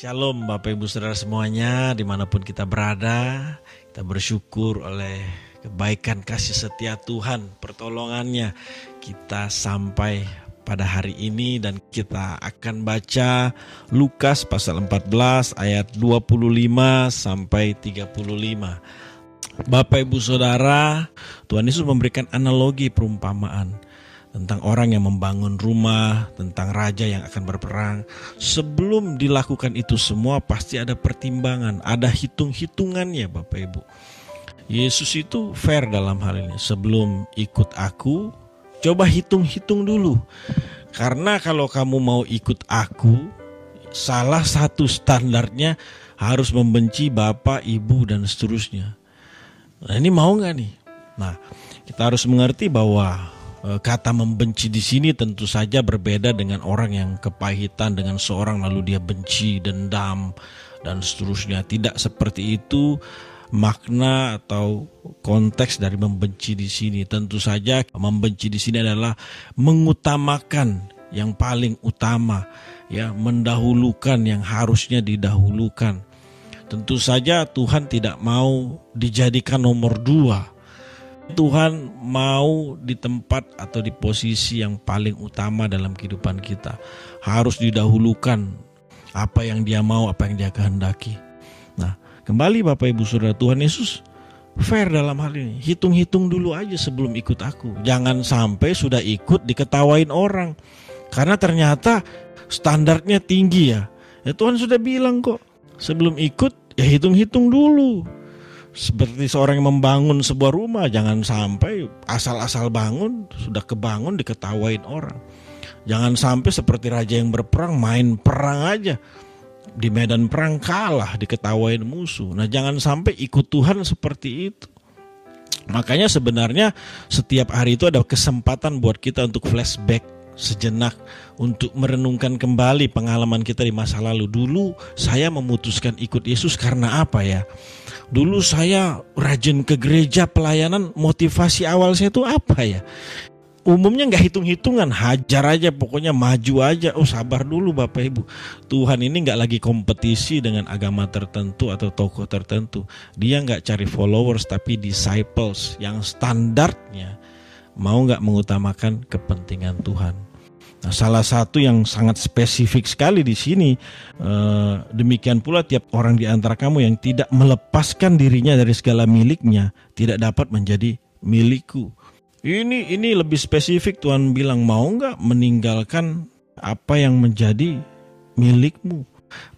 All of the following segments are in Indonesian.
Shalom Bapak Ibu Saudara semuanya di mana pun kita berada Kita bersyukur oleh kebaikan kasih setia Tuhan Pertolongannya kita sampai pada hari ini Dan kita akan baca Lukas pasal 14 ayat 25 sampai 35 Bapak Ibu Saudara Tuhan Yesus memberikan analogi perumpamaan tentang orang yang membangun rumah, tentang raja yang akan berperang. Sebelum dilakukan itu semua pasti ada pertimbangan, ada hitung-hitungannya Bapak Ibu. Yesus itu fair dalam hal ini. Sebelum ikut aku, coba hitung-hitung dulu. Karena kalau kamu mau ikut aku, salah satu standarnya harus membenci bapak, ibu, dan seterusnya. Nah ini mau nggak nih? Nah kita harus mengerti bahwa kata membenci di sini tentu saja berbeda dengan orang yang kepahitan dengan seorang lalu dia benci, dendam dan seterusnya. Tidak seperti itu makna atau konteks dari membenci di sini. Tentu saja membenci di sini adalah mengutamakan yang paling utama, ya, mendahulukan yang harusnya didahulukan. Tentu saja Tuhan tidak mau dijadikan nomor dua Tuhan mau di tempat atau di posisi yang paling utama dalam kehidupan kita. Harus didahulukan apa yang dia mau, apa yang dia kehendaki. Nah, kembali Bapak Ibu Saudara Tuhan Yesus fair dalam hal ini. Hitung-hitung dulu aja sebelum ikut aku. Jangan sampai sudah ikut diketawain orang. Karena ternyata standarnya tinggi ya. Ya Tuhan sudah bilang kok, sebelum ikut ya hitung-hitung dulu seperti seorang yang membangun sebuah rumah jangan sampai asal-asal bangun sudah kebangun diketawain orang. Jangan sampai seperti raja yang berperang main perang aja. Di medan perang kalah diketawain musuh. Nah jangan sampai ikut Tuhan seperti itu. Makanya sebenarnya setiap hari itu ada kesempatan buat kita untuk flashback sejenak untuk merenungkan kembali pengalaman kita di masa lalu. Dulu saya memutuskan ikut Yesus karena apa ya? Dulu saya rajin ke gereja pelayanan, motivasi awal saya itu apa ya? Umumnya nggak hitung-hitungan, hajar aja pokoknya maju aja. Oh sabar dulu Bapak Ibu. Tuhan ini nggak lagi kompetisi dengan agama tertentu atau tokoh tertentu. Dia nggak cari followers tapi disciples yang standarnya mau nggak mengutamakan kepentingan Tuhan. Nah, salah satu yang sangat spesifik sekali di sini, eh, demikian pula tiap orang di antara kamu yang tidak melepaskan dirinya dari segala miliknya tidak dapat menjadi milikku. Ini ini lebih spesifik Tuhan bilang mau nggak meninggalkan apa yang menjadi milikmu.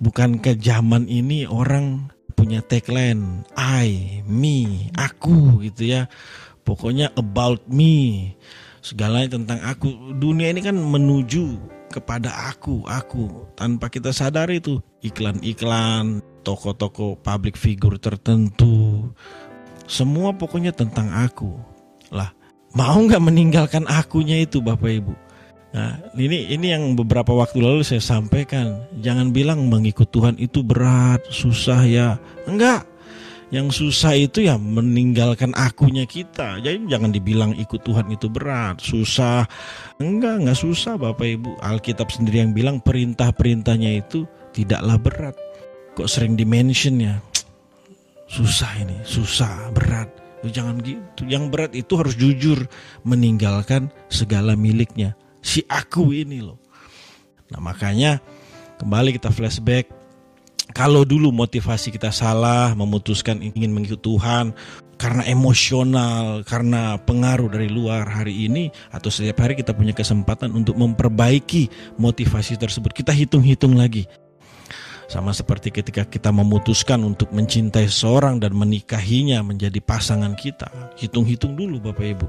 Bukan ke zaman ini orang punya tagline I, me, aku gitu ya. Pokoknya about me segalanya tentang aku. Dunia ini kan menuju kepada aku, aku. Tanpa kita sadar itu iklan-iklan, toko-toko public figure tertentu. Semua pokoknya tentang aku. Lah, mau nggak meninggalkan akunya itu Bapak Ibu? Nah, ini ini yang beberapa waktu lalu saya sampaikan. Jangan bilang mengikut Tuhan itu berat, susah ya. Enggak. Yang susah itu ya meninggalkan akunya kita. Jadi jangan dibilang ikut Tuhan itu berat, susah. Enggak, enggak susah Bapak Ibu. Alkitab sendiri yang bilang perintah-perintahnya itu tidaklah berat. Kok sering dimention ya? Susah ini, susah, berat. Jangan gitu. Yang berat itu harus jujur meninggalkan segala miliknya. Si aku ini loh. Nah makanya kembali kita flashback kalau dulu motivasi kita salah, memutuskan ingin mengikut Tuhan karena emosional, karena pengaruh dari luar hari ini atau setiap hari kita punya kesempatan untuk memperbaiki motivasi tersebut. Kita hitung-hitung lagi. Sama seperti ketika kita memutuskan untuk mencintai seorang dan menikahinya menjadi pasangan kita. Hitung-hitung dulu Bapak Ibu.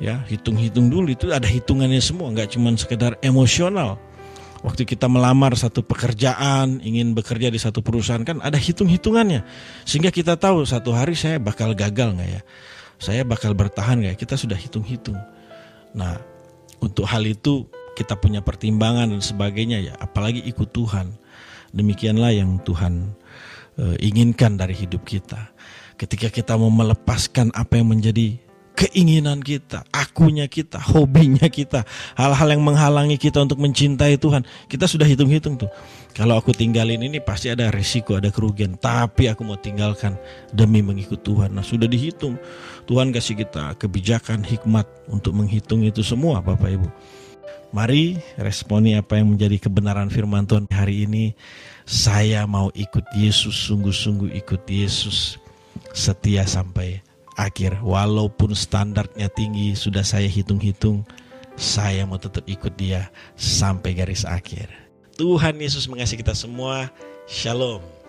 Ya, hitung-hitung dulu itu ada hitungannya semua, nggak cuma sekedar emosional waktu kita melamar satu pekerjaan, ingin bekerja di satu perusahaan kan ada hitung-hitungannya. Sehingga kita tahu satu hari saya bakal gagal nggak ya? Saya bakal bertahan nggak? Ya? Kita sudah hitung-hitung. Nah, untuk hal itu kita punya pertimbangan dan sebagainya ya, apalagi ikut Tuhan. Demikianlah yang Tuhan e, inginkan dari hidup kita. Ketika kita mau melepaskan apa yang menjadi keinginan kita, akunya kita, hobinya kita, hal-hal yang menghalangi kita untuk mencintai Tuhan. Kita sudah hitung-hitung tuh. Kalau aku tinggalin ini pasti ada resiko, ada kerugian. Tapi aku mau tinggalkan demi mengikut Tuhan. Nah sudah dihitung. Tuhan kasih kita kebijakan, hikmat untuk menghitung itu semua Bapak Ibu. Mari responi apa yang menjadi kebenaran firman Tuhan hari ini. Saya mau ikut Yesus, sungguh-sungguh ikut Yesus. Setia sampai akhir. Walaupun standarnya tinggi, sudah saya hitung-hitung. Saya mau tetap ikut dia sampai garis akhir. Tuhan Yesus mengasihi kita semua. Shalom.